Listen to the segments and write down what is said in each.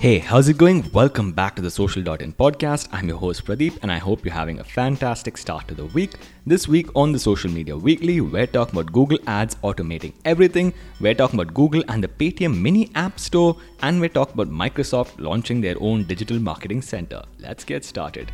Hey, how's it going? Welcome back to the Social.in podcast. I'm your host Pradeep, and I hope you're having a fantastic start to the week. This week on the Social Media Weekly, we're talking about Google Ads automating everything, we're talking about Google and the Paytm Mini App Store, and we're talking about Microsoft launching their own digital marketing center. Let's get started.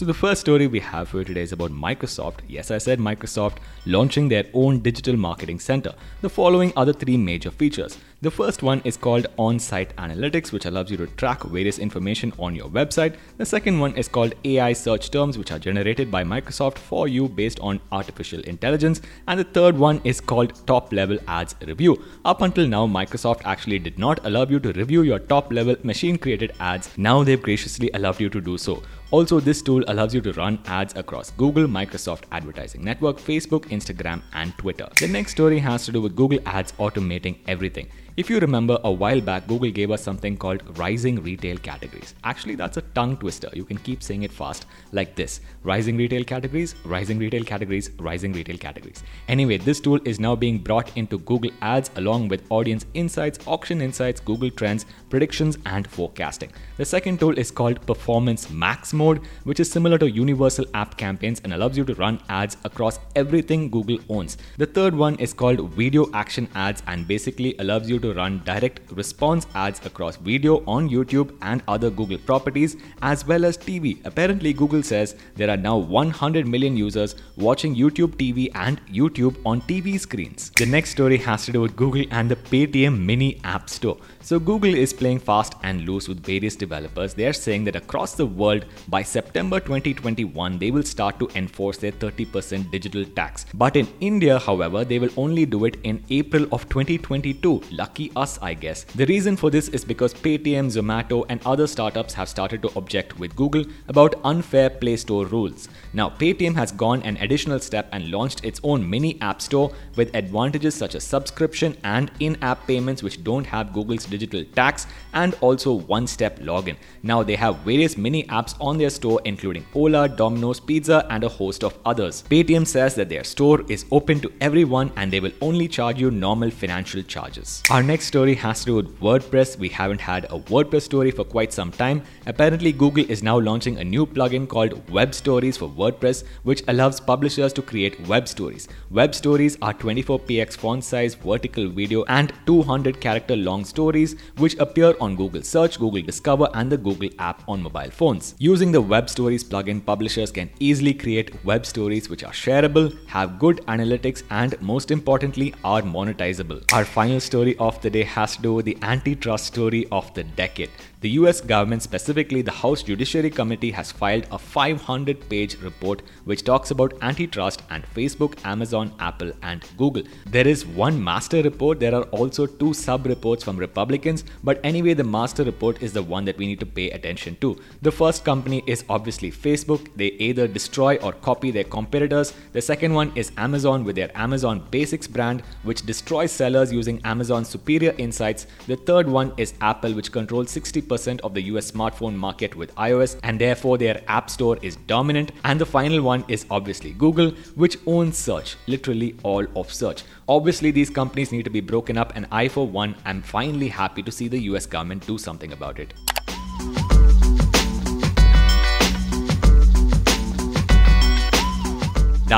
So, the first story we have for today is about Microsoft. Yes, I said Microsoft launching their own digital marketing center. The following are the three major features. The first one is called On Site Analytics, which allows you to track various information on your website. The second one is called AI search terms, which are generated by Microsoft for you based on artificial intelligence. And the third one is called Top Level Ads Review. Up until now, Microsoft actually did not allow you to review your top level machine created ads. Now they've graciously allowed you to do so. Also, this tool allows you to run ads across Google, Microsoft Advertising Network, Facebook, Instagram, and Twitter. The next story has to do with Google Ads automating everything. If you remember, a while back, Google gave us something called rising retail categories. Actually, that's a tongue twister. You can keep saying it fast like this rising retail categories, rising retail categories, rising retail categories. Anyway, this tool is now being brought into Google Ads along with audience insights, auction insights, Google Trends, predictions, and forecasting. The second tool is called Performance Max Mode, which is similar to Universal App Campaigns and allows you to run ads across everything Google owns. The third one is called Video Action Ads and basically allows you to run direct response ads across video on YouTube and other Google properties as well as TV. Apparently, Google says there are now 100 million users watching YouTube TV and YouTube on TV screens. The next story has to do with Google and the Paytm Mini App Store. So, Google is playing fast and loose with various developers. They are saying that across the world by September 2021, they will start to enforce their 30% digital tax. But in India, however, they will only do it in April of 2022. Lucky lucky us, I guess. The reason for this is because Paytm, Zomato, and other startups have started to object with Google about unfair Play Store rules. Now, Paytm has gone an additional step and launched its own mini app store with advantages such as subscription and in app payments, which don't have Google's digital tax, and also one step login. Now, they have various mini apps on their store, including Ola, Domino's Pizza, and a host of others. Paytm says that their store is open to everyone and they will only charge you normal financial charges. Our next story has to do with WordPress. We haven't had a WordPress story for quite some time. Apparently, Google is now launching a new plugin called Web Stories for WordPress, which allows publishers to create web stories. Web stories are 24px font size, vertical video, and 200 character long stories, which appear on Google Search, Google Discover, and the Google app on mobile phones. Using the Web Stories plugin, publishers can easily create web stories which are shareable, have good analytics, and most importantly, are monetizable. Our final story of the day has to do with the antitrust story of the decade. The US government, specifically the House Judiciary Committee, has filed a 500 page report which talks about antitrust and Facebook, Amazon, Apple, and Google. There is one master report, there are also two sub reports from Republicans, but anyway, the master report is the one that we need to pay attention to. The first company is obviously Facebook, they either destroy or copy their competitors. The second one is Amazon with their Amazon Basics brand, which destroys sellers using Amazon's superior insights. The third one is Apple, which controls 60% of the US smartphone market with iOS, and therefore their App Store is dominant. And the final one is obviously Google, which owns search, literally all of search. Obviously, these companies need to be broken up, and I, for one, am finally happy to see the US government do something about it.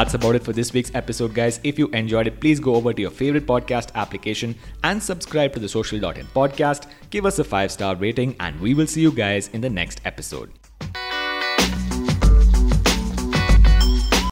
That's about it for this week's episode, guys. If you enjoyed it, please go over to your favorite podcast application and subscribe to the Social.in podcast. Give us a five star rating, and we will see you guys in the next episode.